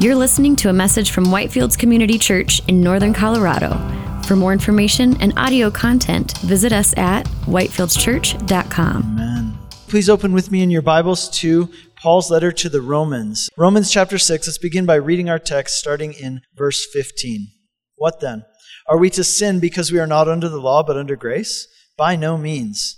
You're listening to a message from Whitefields Community Church in Northern Colorado. For more information and audio content, visit us at whitefieldschurch.com. Amen. Please open with me in your Bibles to Paul's letter to the Romans. Romans chapter 6. Let's begin by reading our text starting in verse 15. What then? Are we to sin because we are not under the law but under grace? By no means.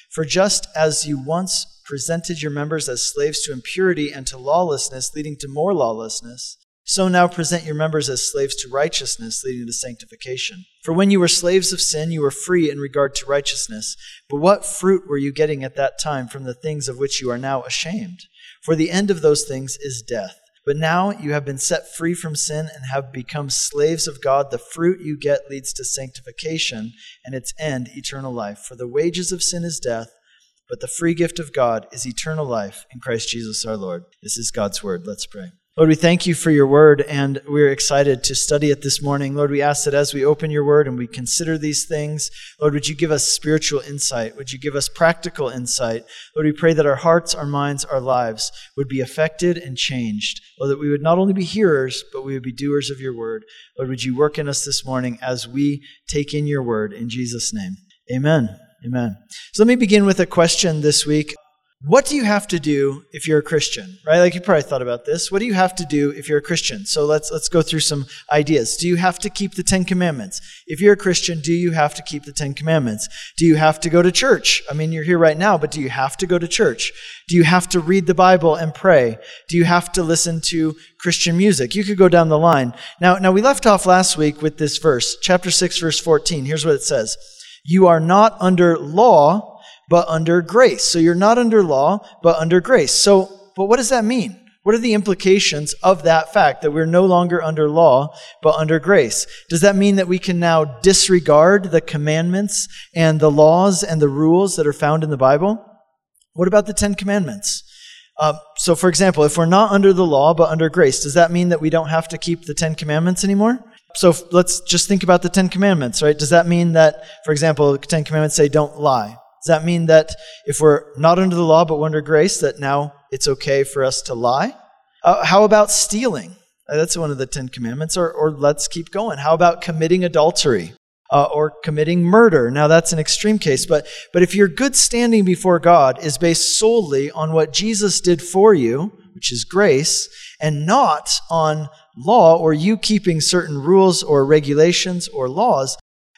For just as you once presented your members as slaves to impurity and to lawlessness, leading to more lawlessness, so now present your members as slaves to righteousness, leading to sanctification. For when you were slaves of sin, you were free in regard to righteousness. But what fruit were you getting at that time from the things of which you are now ashamed? For the end of those things is death. But now you have been set free from sin and have become slaves of God. The fruit you get leads to sanctification, and its end, eternal life. For the wages of sin is death but the free gift of God is eternal life in Christ Jesus our Lord. This is God's word. Let's pray. Lord, we thank you for your word, and we're excited to study it this morning. Lord, we ask that as we open your word and we consider these things, Lord, would you give us spiritual insight? Would you give us practical insight? Lord, we pray that our hearts, our minds, our lives would be affected and changed. Lord, that we would not only be hearers, but we would be doers of your word. Lord, would you work in us this morning as we take in your word? In Jesus' name, amen. Amen. So let me begin with a question this week. What do you have to do if you're a Christian? Right? Like you probably thought about this. What do you have to do if you're a Christian? So let's let's go through some ideas. Do you have to keep the 10 commandments? If you're a Christian, do you have to keep the 10 commandments? Do you have to go to church? I mean, you're here right now, but do you have to go to church? Do you have to read the Bible and pray? Do you have to listen to Christian music? You could go down the line. Now, now we left off last week with this verse, chapter 6 verse 14. Here's what it says. You are not under law, but under grace. So you're not under law, but under grace. So, but what does that mean? What are the implications of that fact that we're no longer under law, but under grace? Does that mean that we can now disregard the commandments and the laws and the rules that are found in the Bible? What about the Ten Commandments? Uh, so, for example, if we're not under the law, but under grace, does that mean that we don't have to keep the Ten Commandments anymore? So let's just think about the Ten Commandments, right? Does that mean that, for example, the Ten Commandments say don't lie? Does that mean that if we're not under the law but we're under grace, that now it's okay for us to lie? Uh, how about stealing? Uh, that's one of the Ten Commandments. Or, or let's keep going. How about committing adultery? Uh, or committing murder. Now that's an extreme case, but but if your good standing before God is based solely on what Jesus did for you, which is grace, and not on law or you keeping certain rules or regulations or laws,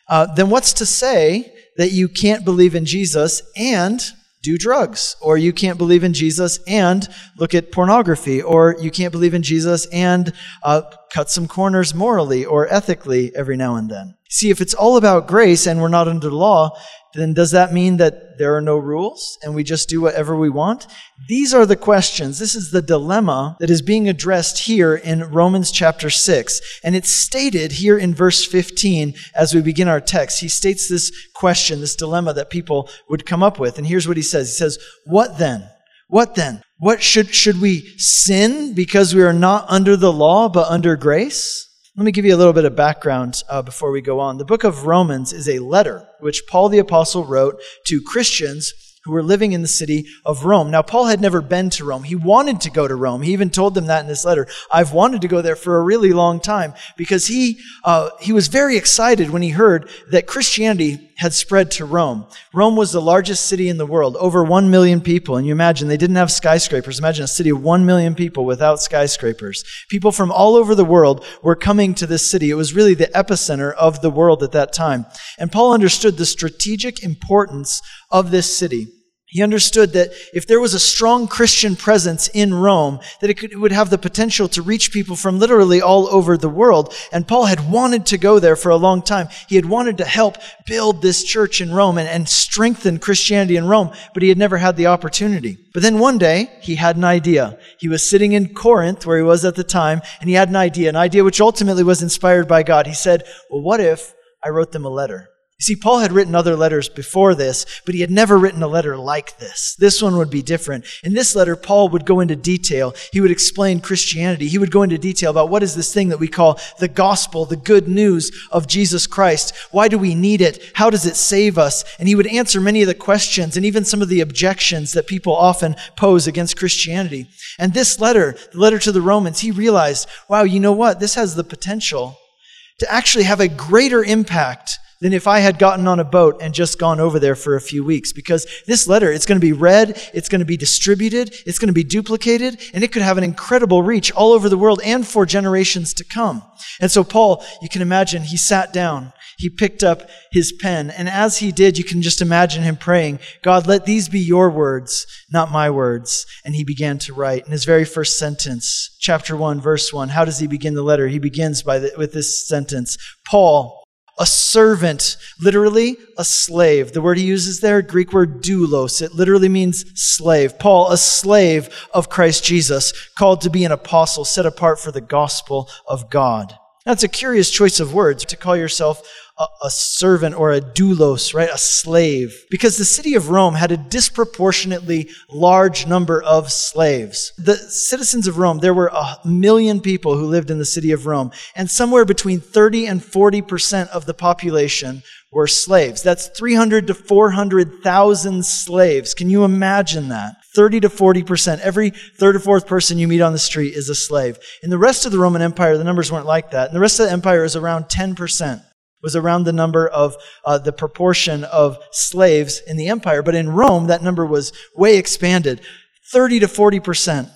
uh, then what's to say that you can't believe in Jesus and do drugs, or you can't believe in Jesus and look at pornography, or you can't believe in Jesus and uh, cut some corners morally or ethically every now and then? See, if it's all about grace and we're not under law, then does that mean that there are no rules and we just do whatever we want? These are the questions. This is the dilemma that is being addressed here in Romans chapter 6. And it's stated here in verse 15 as we begin our text. He states this question, this dilemma that people would come up with. And here's what he says He says, What then? What then? What should, should we sin because we are not under the law but under grace? Let me give you a little bit of background uh, before we go on. The book of Romans is a letter which Paul the Apostle wrote to Christians who were living in the city of Rome. Now, Paul had never been to Rome. He wanted to go to Rome. He even told them that in this letter. I've wanted to go there for a really long time because he, uh, he was very excited when he heard that Christianity had spread to Rome. Rome was the largest city in the world, over 1 million people. And you imagine they didn't have skyscrapers. Imagine a city of 1 million people without skyscrapers. People from all over the world were coming to this city. It was really the epicenter of the world at that time. And Paul understood the strategic importance of this city. He understood that if there was a strong Christian presence in Rome, that it, could, it, would have the potential to reach people from literally all over the world. And Paul had wanted to go there for a long time. He had wanted to help build this church in Rome and, and strengthen Christianity in Rome, but he had never had the opportunity. But then one day, he had an idea. He was sitting in Corinth, where he was at the time, and he had an idea, an idea which ultimately was inspired by God. He said, Well, what if I wrote them a letter? You see, Paul had written other letters before this, but he had never written a letter like this. This one would be different. In this letter, Paul would go into detail. He would explain Christianity. He would go into detail about what is this thing that we call the gospel, the good news of Jesus Christ. Why do we need it? How does it save us? And he would answer many of the questions and even some of the objections that people often pose against Christianity. And this letter, the letter to the Romans, he realized, wow, you know what? This has the potential to actually have a greater impact than if I had gotten on a boat and just gone over there for a few weeks. Because this letter, it's going to be read, it's going to be distributed, it's going to be duplicated, and it could have an incredible reach all over the world and for generations to come. And so, Paul, you can imagine, he sat down, he picked up his pen, and as he did, you can just imagine him praying, God, let these be your words, not my words. And he began to write in his very first sentence, chapter 1, verse 1. How does he begin the letter? He begins by the, with this sentence Paul, a servant, literally a slave. The word he uses there, Greek word doulos, it literally means slave. Paul, a slave of Christ Jesus, called to be an apostle, set apart for the gospel of God. That's a curious choice of words to call yourself a, a, servant or a doulos, right? A slave. Because the city of Rome had a disproportionately large number of slaves. The citizens of Rome, there were a million people who lived in the city of Rome, and somewhere between 30 and 40% of the population were slaves. That's 300 to 400,000 slaves. Can you imagine that? 30 to 40%. Every third or fourth person you meet on the street is a slave. In the rest of the Roman Empire, the numbers weren't like that. And the rest of the empire is around 10% was around the number of uh, the proportion of slaves in the empire. But in Rome, that number was way expanded 30 to 40 percent.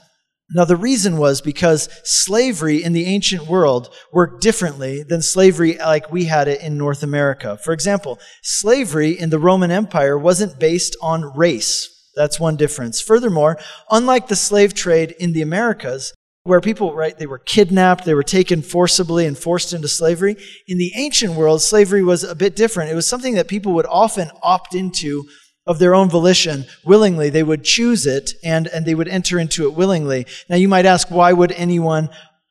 Now, the reason was because slavery in the ancient world worked differently than slavery like we had it in North America. For example, slavery in the Roman Empire wasn't based on race. That's one difference. Furthermore, unlike the slave trade in the Americas, where people, right, they were kidnapped, they were taken forcibly and forced into slavery. In the ancient world, slavery was a bit different. It was something that people would often opt into of their own volition, willingly. They would choose it and, and they would enter into it willingly. Now you might ask, why would anyone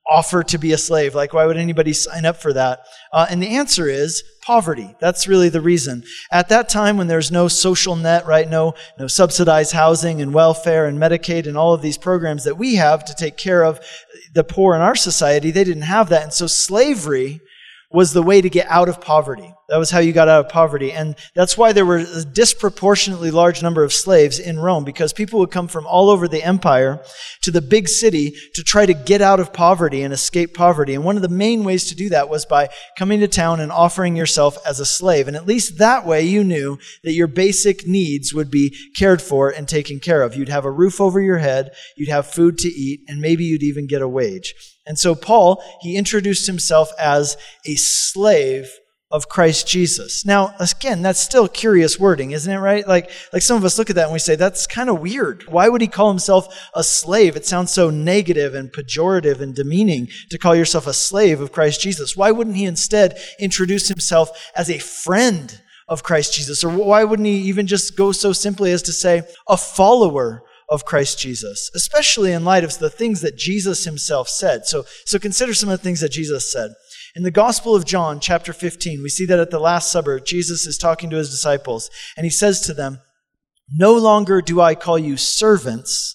offer to be a slave? Like, why would anybody sign up for that? Uh, and the answer is poverty. That's really the reason. At that time, when there's no social net, right? No, no subsidized housing and welfare and Medicaid and all of these programs that we have to take care of the poor in our society, they didn't have that. And so slavery was the way to get out of poverty. That was how you got out of poverty. And that's why there were a disproportionately large number of slaves in Rome, because people would come from all over the empire to the big city to try to get out of poverty and escape poverty. And one of the main ways to do that was by coming to town and offering yourself as a slave. And at least that way you knew that your basic needs would be cared for and taken care of. You'd have a roof over your head, you'd have food to eat, and maybe you'd even get a wage. And so Paul, he introduced himself as a slave of Christ Jesus. Now, again, that's still curious wording, isn't it, right? Like, like some of us look at that and we say, that's kind of weird. Why would he call himself a slave? It sounds so negative and pejorative and demeaning to call yourself a slave of Christ Jesus. Why wouldn't he instead introduce himself as a friend of Christ Jesus? Or why wouldn't he even just go so simply as to say, a follower of Christ Jesus, especially in light of the things that Jesus himself said. So, so consider some of the things that Jesus said. In the Gospel of John, chapter 15, we see that at the Last Supper, Jesus is talking to his disciples, and he says to them, No longer do I call you servants,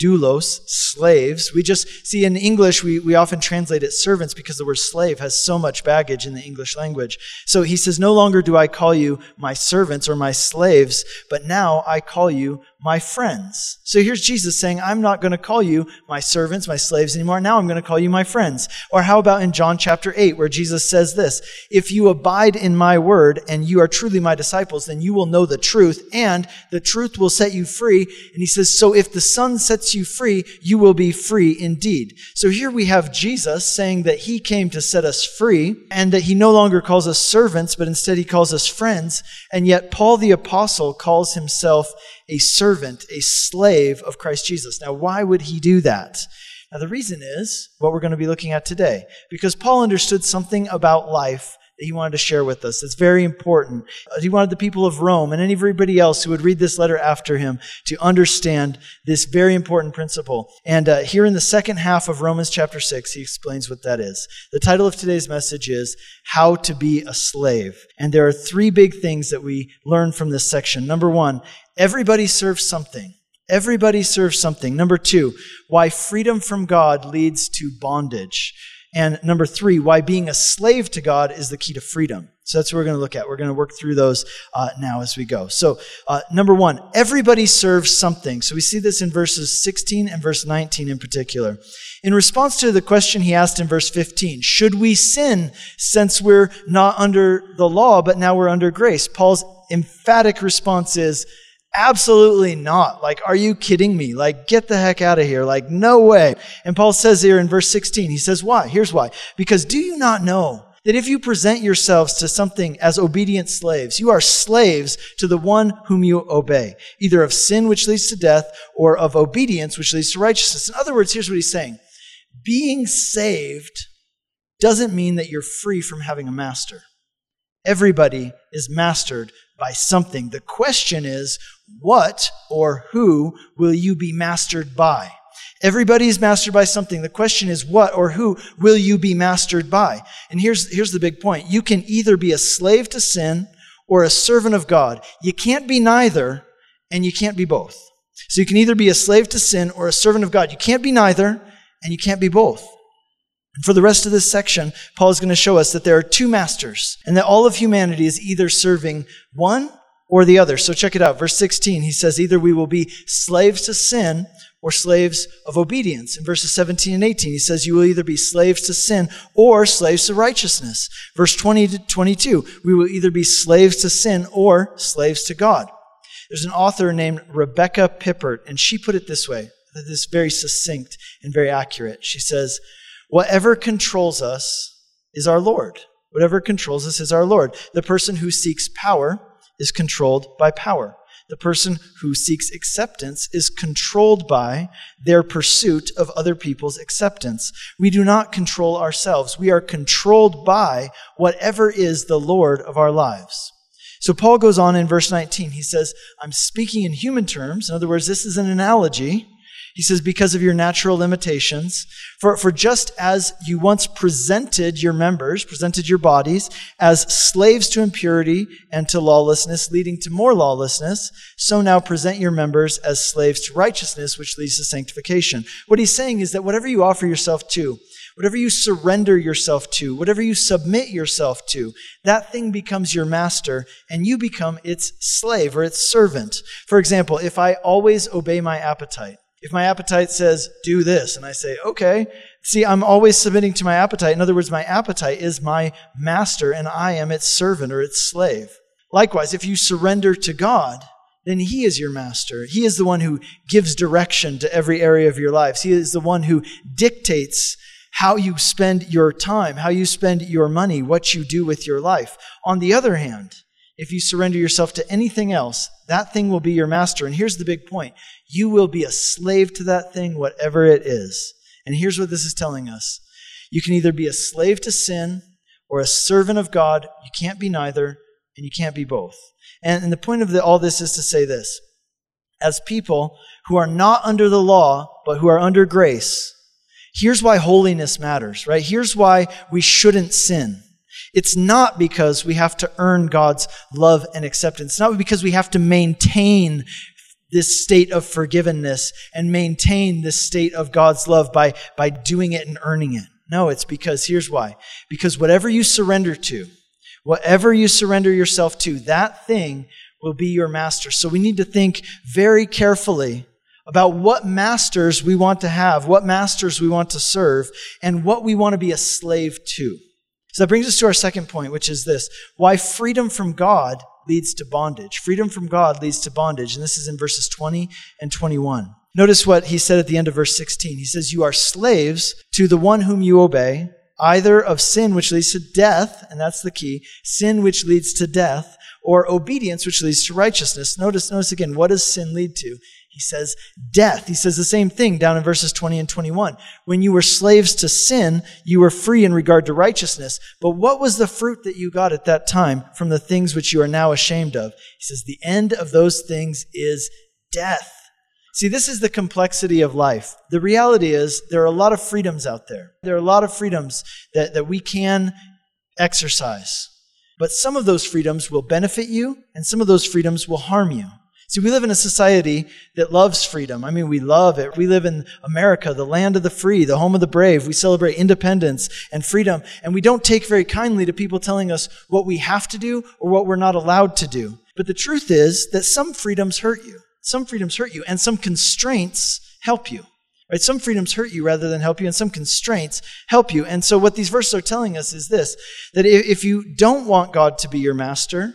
doulos, slaves. We just see in English, we, we often translate it servants because the word slave has so much baggage in the English language. So he says, No longer do I call you my servants or my slaves, but now I call you my friends. So here's Jesus saying, I'm not going to call you my servants, my slaves anymore. Now I'm going to call you my friends. Or how about in John chapter 8, where Jesus says this If you abide in my word and you are truly my disciples, then you will know the truth, and the truth will set you free. And he says, So if the Son sets you free, you will be free indeed. So here we have Jesus saying that he came to set us free, and that he no longer calls us servants, but instead he calls us friends. And yet Paul the Apostle calls himself a servant, a slave of Christ Jesus. Now, why would he do that? Now, the reason is what we're going to be looking at today, because Paul understood something about life that he wanted to share with us. It's very important. Uh, he wanted the people of Rome and everybody else who would read this letter after him to understand this very important principle. And uh, here in the second half of Romans chapter 6, he explains what that is. The title of today's message is How to Be a Slave. And there are three big things that we learn from this section. Number one, everybody serves something. Everybody serves something. Number two, why freedom from God leads to bondage. And number three, why being a slave to God is the key to freedom. So that's what we're going to look at. We're going to work through those uh, now as we go. So, uh, number one, everybody serves something. So we see this in verses 16 and verse 19 in particular. In response to the question he asked in verse 15, should we sin since we're not under the law, but now we're under grace? Paul's emphatic response is, Absolutely not. Like, are you kidding me? Like, get the heck out of here. Like, no way. And Paul says here in verse 16, he says, why? Here's why. Because do you not know that if you present yourselves to something as obedient slaves, you are slaves to the one whom you obey, either of sin, which leads to death, or of obedience, which leads to righteousness. In other words, here's what he's saying. Being saved doesn't mean that you're free from having a master. Everybody is mastered by something. The question is, what or who will you be mastered by? Everybody is mastered by something. The question is, what or who will you be mastered by? And here's, here's the big point. You can either be a slave to sin or a servant of God. You can't be neither, and you can't be both. So you can either be a slave to sin or a servant of God. You can't be neither, and you can't be both. For the rest of this section, Paul is going to show us that there are two masters, and that all of humanity is either serving one or the other. So check it out. Verse 16, he says, either we will be slaves to sin or slaves of obedience. In verses 17 and 18, he says, you will either be slaves to sin or slaves to righteousness. Verse 20 to 22, we will either be slaves to sin or slaves to God. There's an author named Rebecca Pippert, and she put it this way, this is very succinct and very accurate. She says, whatever controls us is our Lord. Whatever controls us is our Lord. The person who seeks power is controlled by power. The person who seeks acceptance is controlled by their pursuit of other people's acceptance. We do not control ourselves. We are controlled by whatever is the Lord of our lives. So Paul goes on in verse 19. He says, I'm speaking in human terms. In other words, this is an analogy. He says, because of your natural limitations. For, for just as you once presented your members, presented your bodies as slaves to impurity and to lawlessness, leading to more lawlessness, so now present your members as slaves to righteousness, which leads to sanctification. What he's saying is that whatever you offer yourself to, whatever you surrender yourself to, whatever you submit yourself to, that thing becomes your master and you become its slave or its servant. For example, if I always obey my appetite, if my appetite says, do this, and I say, okay, see, I'm always submitting to my appetite. In other words, my appetite is my master, and I am its servant or its slave. Likewise, if you surrender to God, then He is your master. He is the one who gives direction to every area of your lives. He is the one who dictates how you spend your time, how you spend your money, what you do with your life. On the other hand, if you surrender yourself to anything else, that thing will be your master. And here's the big point you will be a slave to that thing, whatever it is. And here's what this is telling us you can either be a slave to sin or a servant of God. You can't be neither, and you can't be both. And, and the point of the, all this is to say this as people who are not under the law, but who are under grace, here's why holiness matters, right? Here's why we shouldn't sin. It's not because we have to earn God's love and acceptance. It's not because we have to maintain this state of forgiveness and maintain this state of God's love by, by doing it and earning it. No, it's because here's why. Because whatever you surrender to, whatever you surrender yourself to, that thing will be your master. So we need to think very carefully about what masters we want to have, what masters we want to serve, and what we want to be a slave to. So that brings us to our second point, which is this why freedom from God leads to bondage. Freedom from God leads to bondage. And this is in verses 20 and 21. Notice what he said at the end of verse 16. He says, You are slaves to the one whom you obey, either of sin, which leads to death, and that's the key, sin, which leads to death, or obedience, which leads to righteousness. Notice, notice again, what does sin lead to? He says death. He says the same thing down in verses 20 and 21. When you were slaves to sin, you were free in regard to righteousness. But what was the fruit that you got at that time from the things which you are now ashamed of? He says the end of those things is death. See, this is the complexity of life. The reality is there are a lot of freedoms out there. There are a lot of freedoms that, that we can exercise. But some of those freedoms will benefit you, and some of those freedoms will harm you. See, we live in a society that loves freedom. I mean, we love it. We live in America, the land of the free, the home of the brave. We celebrate independence and freedom, and we don't take very kindly to people telling us what we have to do or what we're not allowed to do. But the truth is that some freedoms hurt you. Some freedoms hurt you, and some constraints help you. Right? Some freedoms hurt you rather than help you, and some constraints help you. And so, what these verses are telling us is this that if you don't want God to be your master,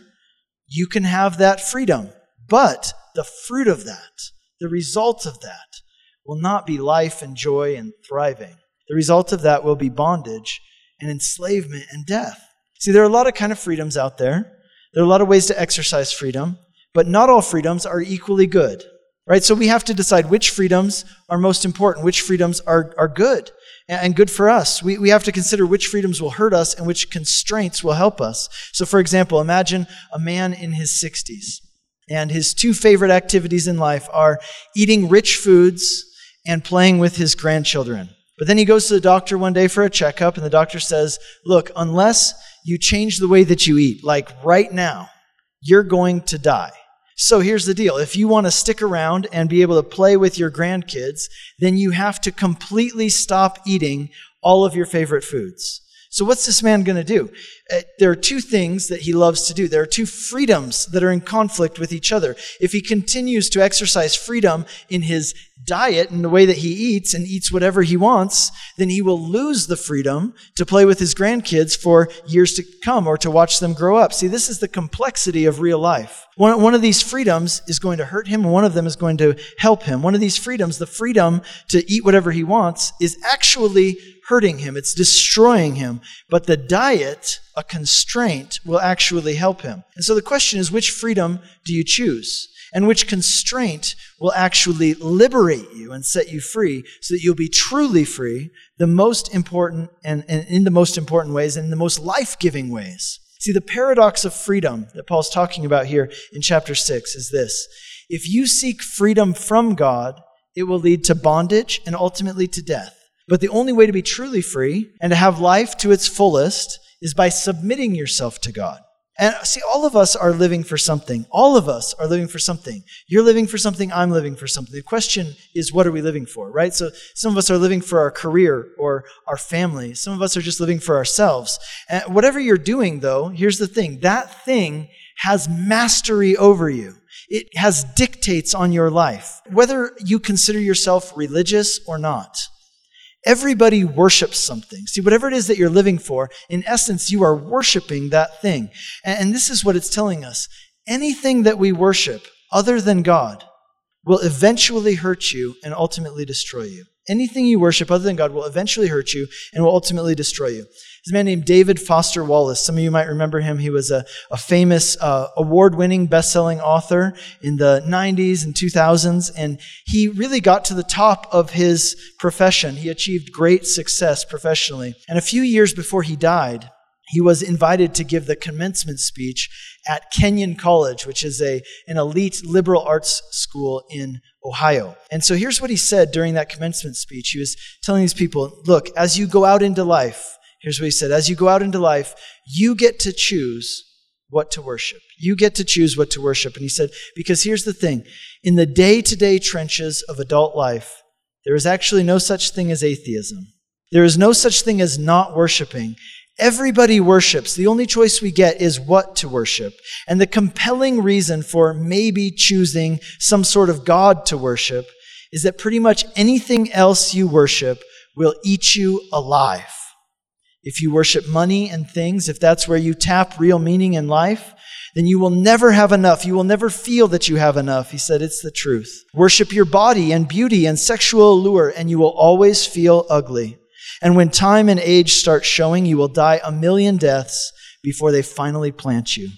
you can have that freedom. But the fruit of that, the result of that, will not be life and joy and thriving. The result of that will be bondage and enslavement and death. See, there are a lot of kind of freedoms out there. There are a lot of ways to exercise freedom, but not all freedoms are equally good right? So we have to decide which freedoms are most important, which freedoms are, are good and good for us. We, we have to consider which freedoms will hurt us and which constraints will help us. So, for example, imagine a man in his 60s, and his two favorite activities in life are eating rich foods and playing with his grandchildren. But then he goes to the doctor one day for a checkup, and the doctor says, Look, unless you change the way that you eat, like right now, you're going to die. So here's the deal. If you want to stick around and be able to play with your grandkids, then you have to completely stop eating all of your favorite foods. So what's this man going to do? Uh, there are two things that he loves to do. There are two freedoms that are in conflict with each other. If he continues to exercise freedom in his diet and the way that he eats and eats whatever he wants, then he will lose the freedom to play with his grandkids for years to come or to watch them grow up. See, this is the complexity of real life. One, one of these freedoms is going to hurt him, and one of them is going to help him. One of these freedoms, the freedom to eat whatever he wants, is actually hurting him. It's destroying him. But the diet, a constraint, will actually help him. And so the question is, which freedom do you choose? and which constraint will actually liberate you and set you free so that you'll be truly free, the most important and, and in the most important ways and in the most life giving ways. See, the paradox of freedom that Paul's talking about here in chapter 6 is this if you seek freedom from God, it will lead to bondage and ultimately to death. But the only way to be truly free and to have life to its fullest is by submitting yourself to God. And see, all of us are living for something. All of us are living for something. You're living for something. I'm living for something. The question is, what are we living for, right? So some of us are living for our career or our family. Some of us are just living for ourselves. And whatever you're doing, though, here's the thing that thing has mastery over you. It has dictates on your life, whether you consider yourself religious or not. Everybody worships something. See, whatever it is that you're living for, in essence, you are worshiping that thing. And this is what it's telling us. Anything that we worship other than God will eventually hurt you and ultimately destroy you. Anything you worship other than God will eventually hurt you and will ultimately destroy you. A man named David Foster Wallace. Some of you might remember him. He was a, a famous uh, award winning best selling author in the 90s and 2000s, and he really got to the top of his profession. He achieved great success professionally. And a few years before he died, he was invited to give the commencement speech at Kenyon College, which is a, an elite liberal arts school in Ohio. And so here's what he said during that commencement speech. He was telling these people, look, as you go out into life, here's what he said, as you go out into life, you get to choose what to worship. You get to choose what to worship. And he said, because here's the thing in the day to day trenches of adult life, there is actually no such thing as atheism. There is no such thing as not worshiping. Everybody worships. The only choice we get is what to worship. And the compelling reason for maybe choosing some sort of God to worship is that pretty much anything else you worship will eat you alive. If you worship money and things, if that's where you tap real meaning in life, then you will never have enough. You will never feel that you have enough. He said, It's the truth. Worship your body and beauty and sexual allure, and you will always feel ugly. And when time and age start showing, you will die a million deaths before they finally plant you.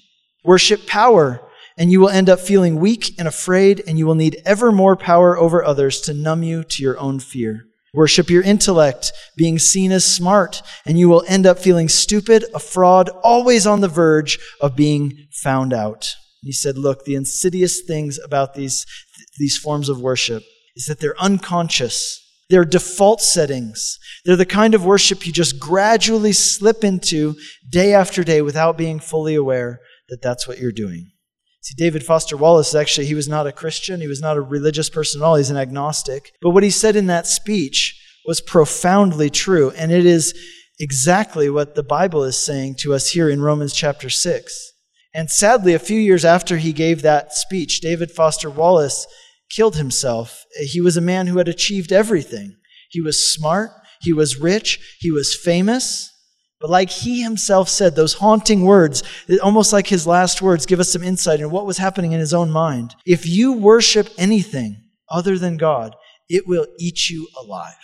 Worship power, and you will end up feeling weak and afraid, and you will need ever more power over others to numb you to your own fear. Worship your intellect, being seen as smart, and you will end up feeling stupid, a fraud, always on the verge of being found out. He said, Look, the insidious things about these, these forms of worship is that they're unconscious. They're default settings. They're the kind of worship you just gradually slip into day after day without being fully aware that that's what you're doing. See, David Foster Wallace, actually, he was not a Christian. He was not a religious person at all. He's an agnostic. But what he said in that speech was profoundly true. And it is exactly what the Bible is saying to us here in Romans chapter 6. And sadly, a few years after he gave that speech, David Foster Wallace killed himself. He was a man who had achieved everything. He was smart, he was rich, he was famous. But like he himself said, those haunting words, almost like his last words, give us some insight into what was happening in his own mind. If you worship anything other than God, it will eat you alive.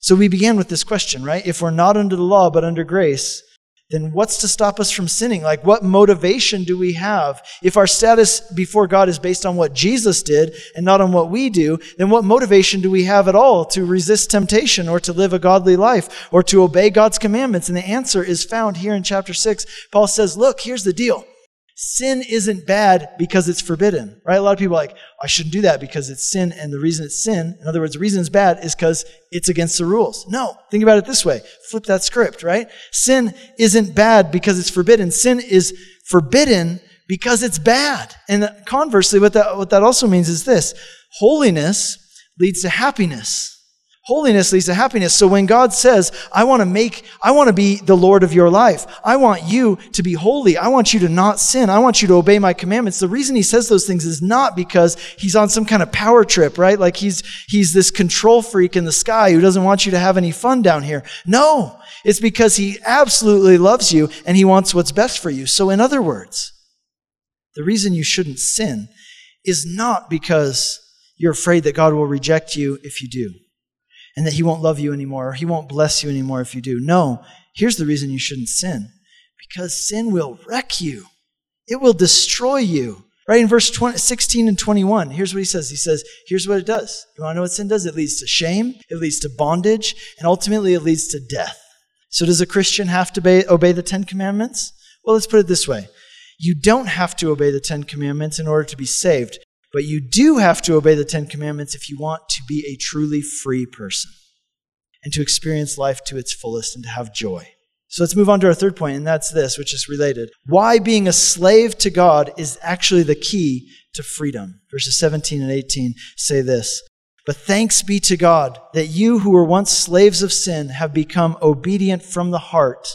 So we began with this question, right? If we're not under the law but under grace, then what's to stop us from sinning? Like, what motivation do we have? If our status before God is based on what Jesus did and not on what we do, then what motivation do we have at all to resist temptation or to live a godly life or to obey God's commandments? And the answer is found here in chapter 6. Paul says, Look, here's the deal. Sin isn't bad because it's forbidden, right? A lot of people like, I shouldn't do that because it's sin, and the reason it's sin, in other words, the reason it's bad is because it's against the rules. No, think about it this way. Flip that script, right? Sin isn't bad because it's forbidden. Sin is forbidden because it's bad. And conversely, what that, what that also means is this holiness leads to happiness. Holiness leads to happiness. So when God says, I want to make, I want to be the Lord of your life. I want you to be holy. I want you to not sin. I want you to obey my commandments. The reason he says those things is not because he's on some kind of power trip, right? Like he's, he's this control freak in the sky who doesn't want you to have any fun down here. No, it's because he absolutely loves you and he wants what's best for you. So in other words, the reason you shouldn't sin is not because you're afraid that God will reject you if you do and that he won't love you anymore or he won't bless you anymore if you do. No, here's the reason you shouldn't sin because sin will wreck you, it will destroy you. Right in verse 20, 16 and 21, here's what he says. He says, Here's what it does. You want to know what sin does? It leads to shame, it leads to bondage, and ultimately it leads to death. So, does a Christian have to obey, obey the Ten Commandments? Well, let's put it this way you don't have to obey the Ten Commandments in order to be saved. But you do have to obey the Ten Commandments if you want to be a truly free person and to experience life to its fullest and to have joy. So let's move on to our third point, and that's this, which is related. Why being a slave to God is actually the key to freedom. Verses 17 and 18 say this But thanks be to God that you who were once slaves of sin have become obedient from the heart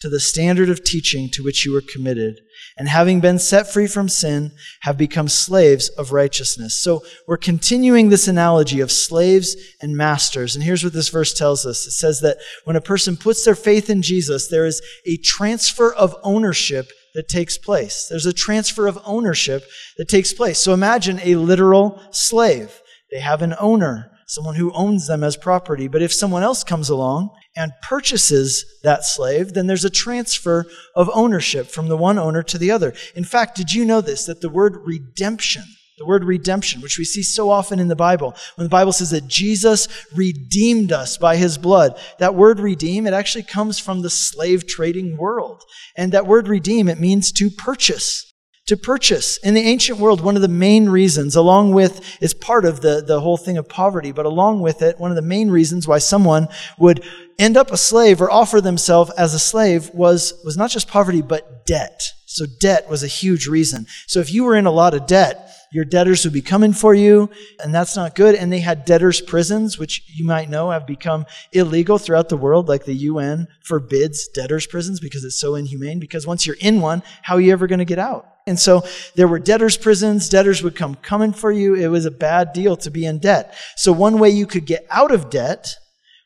to the standard of teaching to which you were committed and having been set free from sin, have become slaves of righteousness. So we're continuing this analogy of slaves and masters. And here's what this verse tells us it says that when a person puts their faith in Jesus, there is a transfer of ownership that takes place. There's a transfer of ownership that takes place. So imagine a literal slave. They have an owner, someone who owns them as property. But if someone else comes along and purchases that slave, then there's a transfer of ownership from the one owner to the other. In fact, did you know this? That the word redemption, the word redemption, which we see so often in the Bible, when the Bible says that Jesus redeemed us by his blood, that word redeem, it actually comes from the slave trading world. And that word redeem, it means to purchase to purchase. In the ancient world, one of the main reasons, along with, is part of the, the whole thing of poverty, but along with it, one of the main reasons why someone would end up a slave or offer themselves as a slave was, was not just poverty, but debt. So debt was a huge reason. So if you were in a lot of debt, your debtors would be coming for you, and that's not good. And they had debtors' prisons, which you might know have become illegal throughout the world, like the UN forbids debtors' prisons because it's so inhumane. Because once you're in one, how are you ever going to get out? And so there were debtors' prisons. Debtors would come coming for you. It was a bad deal to be in debt. So one way you could get out of debt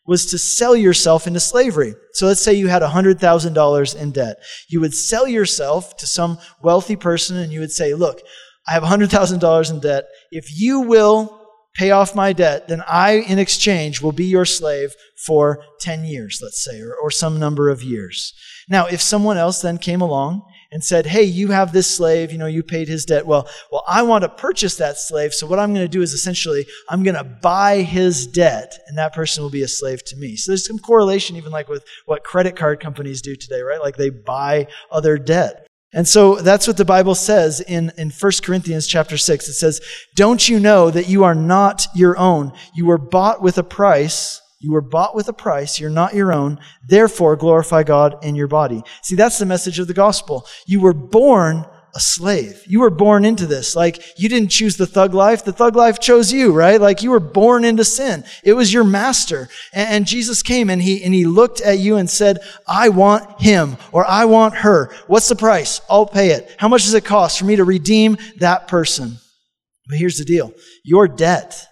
was to sell yourself into slavery. So let's say you had $100,000 in debt. You would sell yourself to some wealthy person and you would say, look, I have $100,000 in debt. If you will pay off my debt, then I, in exchange, will be your slave for 10 years, let's say, or, or some number of years. Now, if someone else then came along and said, Hey, you have this slave, you know, you paid his debt. Well, well, I want to purchase that slave. So what I'm going to do is essentially, I'm going to buy his debt and that person will be a slave to me. So there's some correlation even like with what credit card companies do today, right? Like they buy other debt. And so that's what the Bible says in, in 1 Corinthians chapter 6. It says, Don't you know that you are not your own? You were bought with a price. You were bought with a price. You're not your own. Therefore, glorify God in your body. See, that's the message of the gospel. You were born a slave. You were born into this. Like, you didn't choose the thug life. The thug life chose you, right? Like, you were born into sin. It was your master. And, and, Jesus came and he, and he looked at you and said, I want him or I want her. What's the price? I'll pay it. How much does it cost for me to redeem that person? But here's the deal. Your debt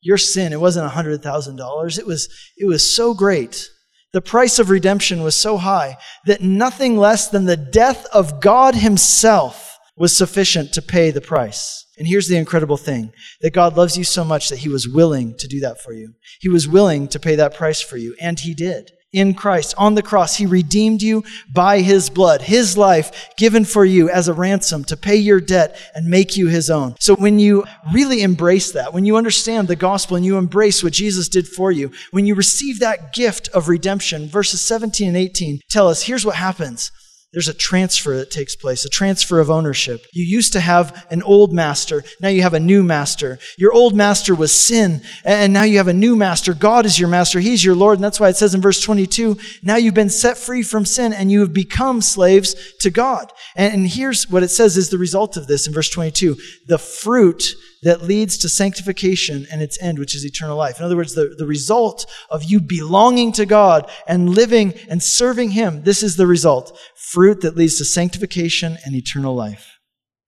your sin, it wasn't $100,000. It was, it was so great. The price of redemption was so high that nothing less than the death of God Himself was sufficient to pay the price. And here's the incredible thing that God loves you so much that He was willing to do that for you. He was willing to pay that price for you, and He did in Christ. On the cross, He redeemed you by His blood, His life given for you as a ransom to pay your debt and make you His own. So when you really embrace that, when you understand the gospel and you embrace what Jesus did for you, when you receive that gift of redemption, verses 17 and 18 tell us here's what happens there's a transfer that takes place, a transfer of ownership. You used to have an old master, now you have a new master. Your old master was sin, and now you have a new master. God is your master, He's your Lord, and that's why it says in verse 22 now you've been set free from sin and you have become slaves to God. And here's what it says is the result of this in verse 22 the fruit that leads to sanctification and its end, which is eternal life. In other words, the, the result of you belonging to God and living and serving Him, this is the result fruit that leads to sanctification and eternal life.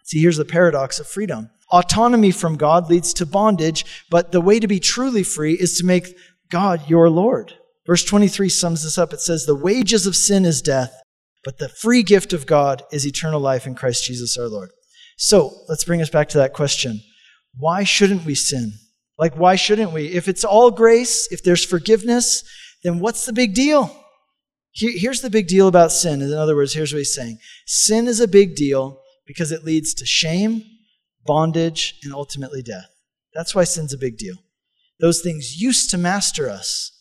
See, here's the paradox of freedom. Autonomy from God leads to bondage, but the way to be truly free is to make God your Lord. Verse 23 sums this up. It says, The wages of sin is death, but the free gift of God is eternal life in Christ Jesus our Lord. So let's bring us back to that question why shouldn't we sin? Like, why shouldn't we? If it's all grace, if there's forgiveness, then what's the big deal? Here's the big deal about sin. In other words, here's what he's saying sin is a big deal because it leads to shame, bondage, and ultimately death. That's why sin's a big deal. Those things used to master us.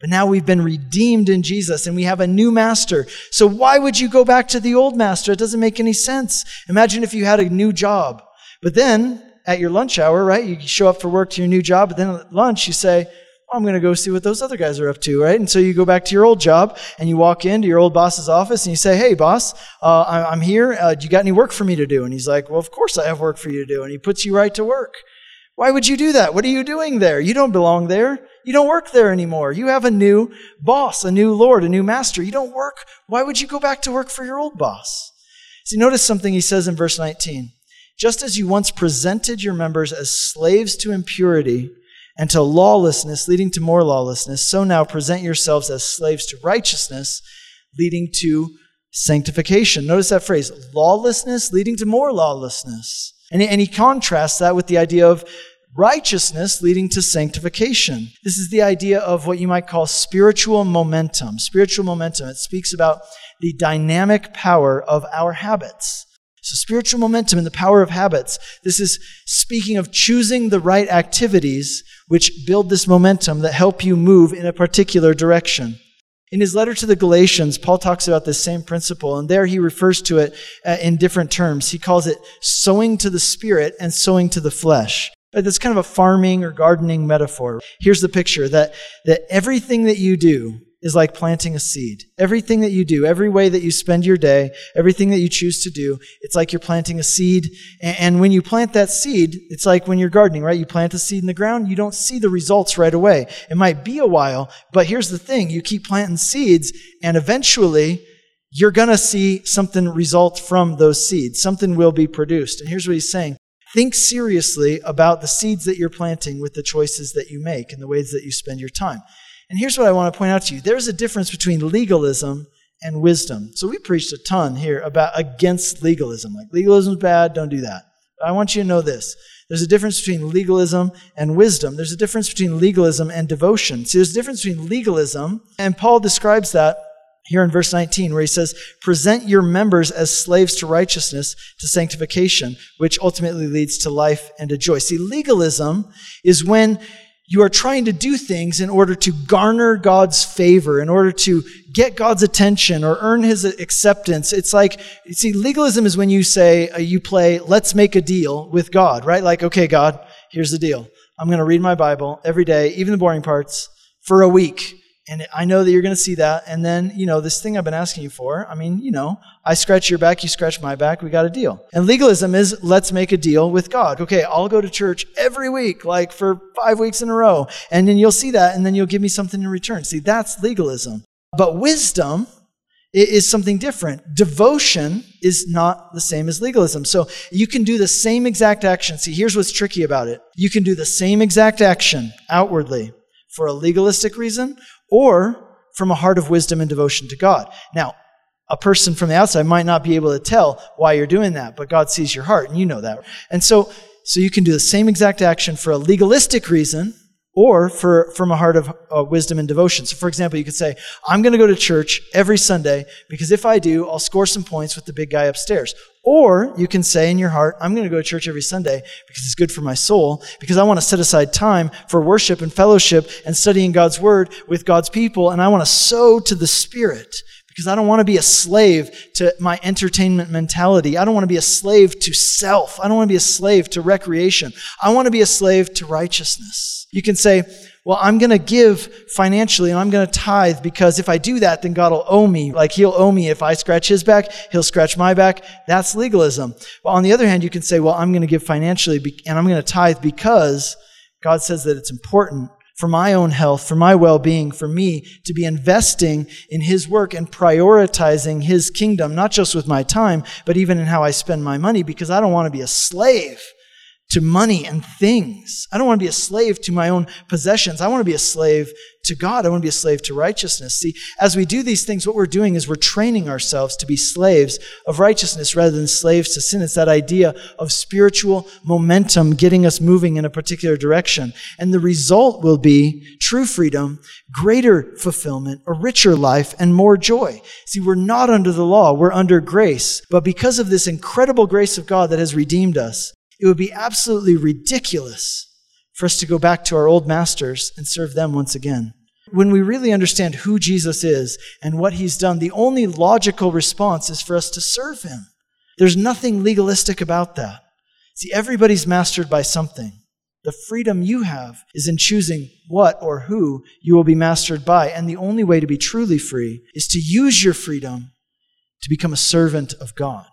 But now we've been redeemed in Jesus and we have a new master. So why would you go back to the old master? It doesn't make any sense. Imagine if you had a new job, but then at your lunch hour, right? You show up for work to your new job, but then at lunch you say, I'm going to go see what those other guys are up to, right? And so you go back to your old job and you walk into your old boss's office and you say, Hey, boss, uh, I'm here. Uh, do you got any work for me to do? And he's like, Well, of course I have work for you to do. And he puts you right to work. Why would you do that? What are you doing there? You don't belong there. You don't work there anymore. You have a new boss, a new Lord, a new master. You don't work. Why would you go back to work for your old boss? See, notice something he says in verse 19. Just as you once presented your members as slaves to impurity and to lawlessness, leading to more lawlessness, so now present yourselves as slaves to righteousness, leading to sanctification. Notice that phrase lawlessness, leading to more lawlessness. And he, contrasts that with the idea of righteousness leading to sanctification. This is the idea of what you might call spiritual momentum. Spiritual momentum. It speaks about the dynamic power of our habits. So, spiritual momentum and the power of habits. This is speaking of choosing the right activities which build this momentum that help you move in a particular direction. In his letter to the Galatians, Paul talks about this same principle, and there he refers to it uh, in different terms. He calls it sowing to the spirit and sowing to the flesh. But that's kind of a farming or gardening metaphor. Here's the picture that, that everything that you do, is like planting a seed. Everything that you do, every way that you spend your day, everything that you choose to do, it's like you're planting a seed. And when you plant that seed, it's like when you're gardening, right? You plant a seed in the ground, you don't see the results right away. It might be a while, but here's the thing you keep planting seeds, and eventually, you're going to see something result from those seeds. Something will be produced. And here's what he's saying think seriously about the seeds that you're planting with the choices that you make and the ways that you spend your time. And here's what I want to point out to you there's a difference between legalism and wisdom. So we preached a ton here about against legalism. Like legalism's bad, don't do that. But I want you to know this There's a difference between legalism and wisdom. There's a difference between legalism and devotion. See, there's a difference between legalism, and Paul describes that here in verse 19, where he says, Present your members as slaves to righteousness, to sanctification, which ultimately leads to life and to joy. See, legalism is when you are trying to do things in order to garner God's favor, in order to get God's attention or earn his acceptance. It's like, you see, legalism is when you say, uh, you play, let's make a deal with God, right? Like, okay, God, here's the deal. I'm going to read my Bible every day, even the boring parts, for a week. And I know that you're going to see that. And then, you know, this thing I've been asking you for, I mean, you know, I scratch your back, you scratch my back, we got a deal. And legalism is let's make a deal with God. Okay, I'll go to church every week, like for five weeks in a row. And then you'll see that, and then you'll give me something in return. See, that's legalism. But wisdom is something different. Devotion is not the same as legalism. So you can do the same exact action. See, here's what's tricky about it. You can do the same exact action outwardly for a legalistic reason or from a heart of wisdom and devotion to God. Now, a person from the outside might not be able to tell why you're doing that, but God sees your heart and you know that. And so, so you can do the same exact action for a legalistic reason or for, from a heart of uh, wisdom and devotion. So, for example, you could say, I'm going to go to church every Sunday because if I do, I'll score some points with the big guy upstairs. Or you can say in your heart, I'm going to go to church every Sunday because it's good for my soul, because I want to set aside time for worship and fellowship and studying God's word with God's people, and I want to sow to the Spirit because I don't want to be a slave to my entertainment mentality. I don't want to be a slave to self. I don't want to be a slave to recreation. I want to be a slave to righteousness. You can say, well, I'm going to give financially and I'm going to tithe because if I do that, then God will owe me. Like he'll owe me if I scratch his back, he'll scratch my back. That's legalism. But on the other hand, you can say, well, I'm going to give financially and I'm going to tithe because God says that it's important for my own health, for my well being, for me to be investing in His work and prioritizing His kingdom, not just with my time, but even in how I spend my money, because I don't want to be a slave to money and things. I don't want to be a slave to my own possessions. I want to be a slave to God. I want to be a slave to righteousness. See, as we do these things, what we're doing is we're training ourselves to be slaves of righteousness rather than slaves to sin. It's that idea of spiritual momentum getting us moving in a particular direction. And the result will be true freedom, greater fulfillment, a richer life, and more joy. See, we're not under the law. We're under grace. But because of this incredible grace of God that has redeemed us, it would be absolutely ridiculous for us to go back to our old masters and serve them once again. When we really understand who Jesus is and what he's done, the only logical response is for us to serve him. There's nothing legalistic about that. See, everybody's mastered by something. The freedom you have is in choosing what or who you will be mastered by. And the only way to be truly free is to use your freedom to become a servant of God.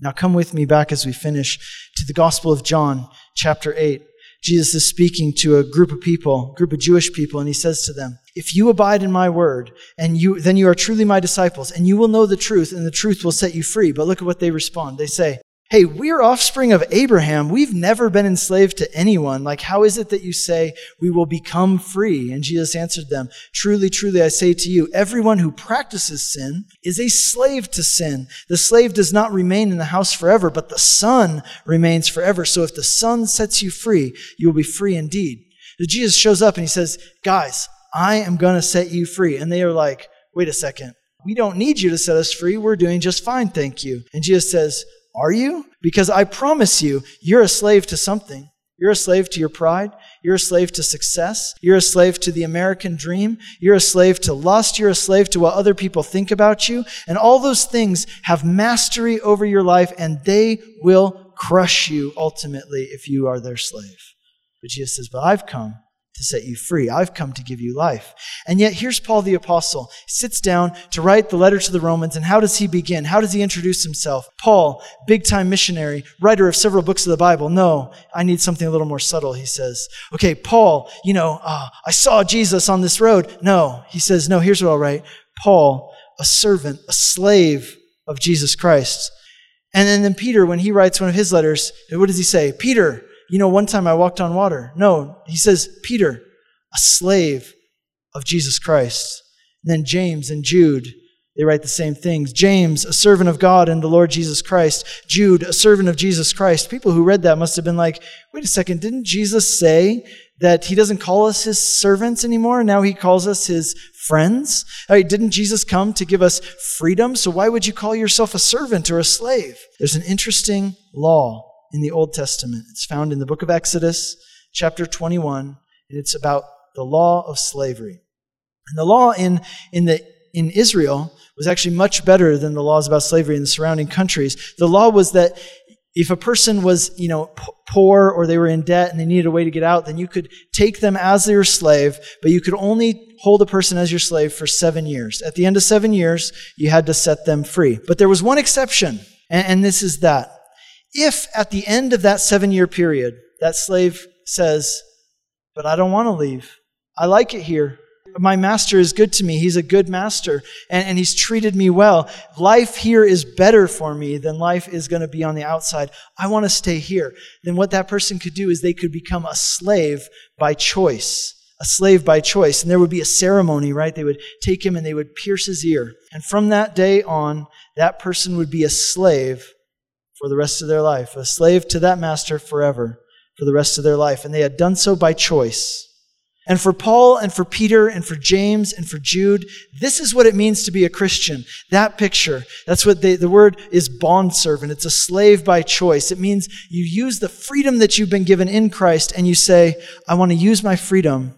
Now, come with me back as we finish to the Gospel of John, chapter 8. Jesus is speaking to a group of people, group of Jewish people, and he says to them, If you abide in my word, and you, then you are truly my disciples, and you will know the truth, and the truth will set you free. But look at what they respond. They say, Hey, we're offspring of Abraham. We've never been enslaved to anyone. Like, how is it that you say we will become free? And Jesus answered them, Truly, truly, I say to you, everyone who practices sin is a slave to sin. The slave does not remain in the house forever, but the son remains forever. So if the son sets you free, you will be free indeed. So Jesus shows up and he says, Guys, I am going to set you free. And they are like, Wait a second. We don't need you to set us free. We're doing just fine, thank you. And Jesus says, are you? Because I promise you, you're a slave to something. You're a slave to your pride. You're a slave to success. You're a slave to the American dream. You're a slave to lust. You're a slave to what other people think about you. And all those things have mastery over your life and they will crush you ultimately if you are their slave. But Jesus says, But I've come to set you free. I've come to give you life. And yet, here's Paul the Apostle. He sits down to write the letter to the Romans, and how does he begin? How does he introduce himself? Paul, big time missionary, writer of several books of the Bible. No, I need something a little more subtle, he says. Okay, Paul, you know, uh, I saw Jesus on this road. No, he says, no, here's what I'll write Paul, a servant, a slave of Jesus Christ. And then, then Peter, when he writes one of his letters, what does he say? Peter, you know, one time I walked on water. No, he says, Peter, a slave of Jesus Christ. And then James and Jude, they write the same things. James, a servant of God and the Lord Jesus Christ. Jude, a servant of Jesus Christ. People who read that must have been like, wait a second, didn't Jesus say that he doesn't call us his servants anymore? Now he calls us his friends? Right, didn't Jesus come to give us freedom? So why would you call yourself a servant or a slave? There's an interesting law in the Old Testament. It's found in the book of Exodus, chapter 21, and it's about the law of slavery. And the law in, in, the, in Israel was actually much better than the laws about slavery in the surrounding countries. The law was that if a person was, you know, poor or they were in debt and they needed a way to get out, then you could take them as their slave, but you could only hold a person as your slave for seven years. At the end of seven years, you had to set them free. But there was one exception, and, and this is that. If at the end of that seven year period, that slave says, But I don't want to leave, I like it here my master is good to me. He's a good master and, and he's treated me well. Life here is better for me than life is going to be on the outside. I want to stay here. Then what that person could do is they could become a slave by choice. A slave by choice. And there would be a ceremony, right? They would take him and they would pierce his ear. And from that day on, that person would be a slave for the rest of their life, a slave to that master forever for the rest of their life. And they had done so by choice. And for Paul and for Peter and for James and for Jude, this is what it means to be a Christian. That picture. That's what they, the word is bondservant. It's a slave by choice. It means you use the freedom that you've been given in Christ and you say, I want to use my freedom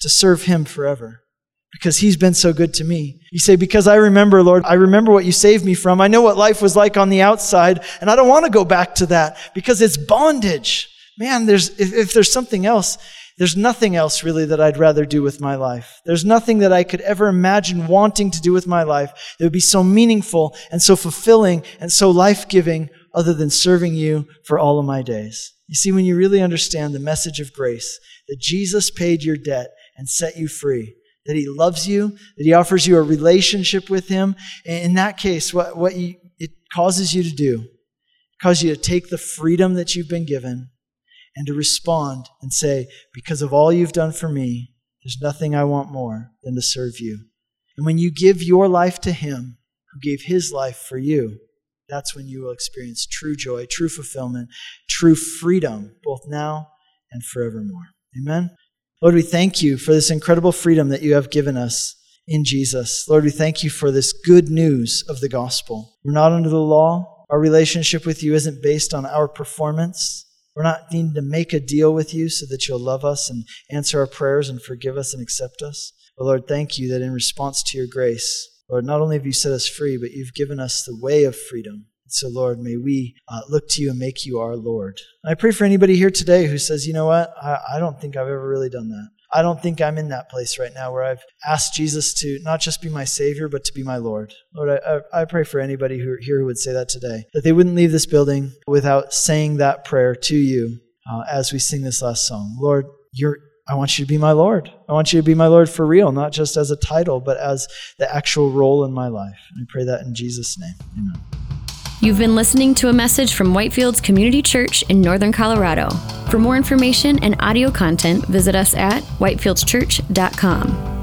to serve him forever because he's been so good to me. You say, because I remember, Lord, I remember what you saved me from. I know what life was like on the outside and I don't want to go back to that because it's bondage. Man, there's, if, if there's something else, there's nothing else really that I'd rather do with my life. There's nothing that I could ever imagine wanting to do with my life that would be so meaningful and so fulfilling and so life giving other than serving you for all of my days. You see, when you really understand the message of grace, that Jesus paid your debt and set you free, that he loves you, that he offers you a relationship with him, in that case, what, what you, it causes you to do, causes you to take the freedom that you've been given and to respond and say, Because of all you've done for me, there's nothing I want more than to serve you. And when you give your life to Him who gave His life for you, that's when you will experience true joy, true fulfillment, true freedom, both now and forevermore. Amen. Lord, we thank you for this incredible freedom that you have given us in Jesus. Lord, we thank you for this good news of the gospel. We're not under the law. Our relationship with you isn't based on our performance. We're not needing to make a deal with you so that you'll love us and answer our prayers and forgive us and accept us. But Lord, thank you that in response to your grace, Lord, not only have you set us free, but you've given us the way of freedom. So, Lord, may we uh, look to you and make you our Lord. I pray for anybody here today who says, you know what, I, I don't think I've ever really done that. I don't think I'm in that place right now where I've asked Jesus to not just be my Savior, but to be my Lord. Lord, I, I, pray for anybody who, here who would say that today, that they wouldn't leave this building without saying that prayer to you uh, as we sing this last song. Lord, you're, I want you to be my Lord. I want you to be my Lord for real, not just as a title, but as the actual role in my life. And I pray that in Jesus' name. Amen. You've been listening to a message from Whitefields Community Church in Northern Colorado. For more information and audio content, visit us at whitefieldschurch.com.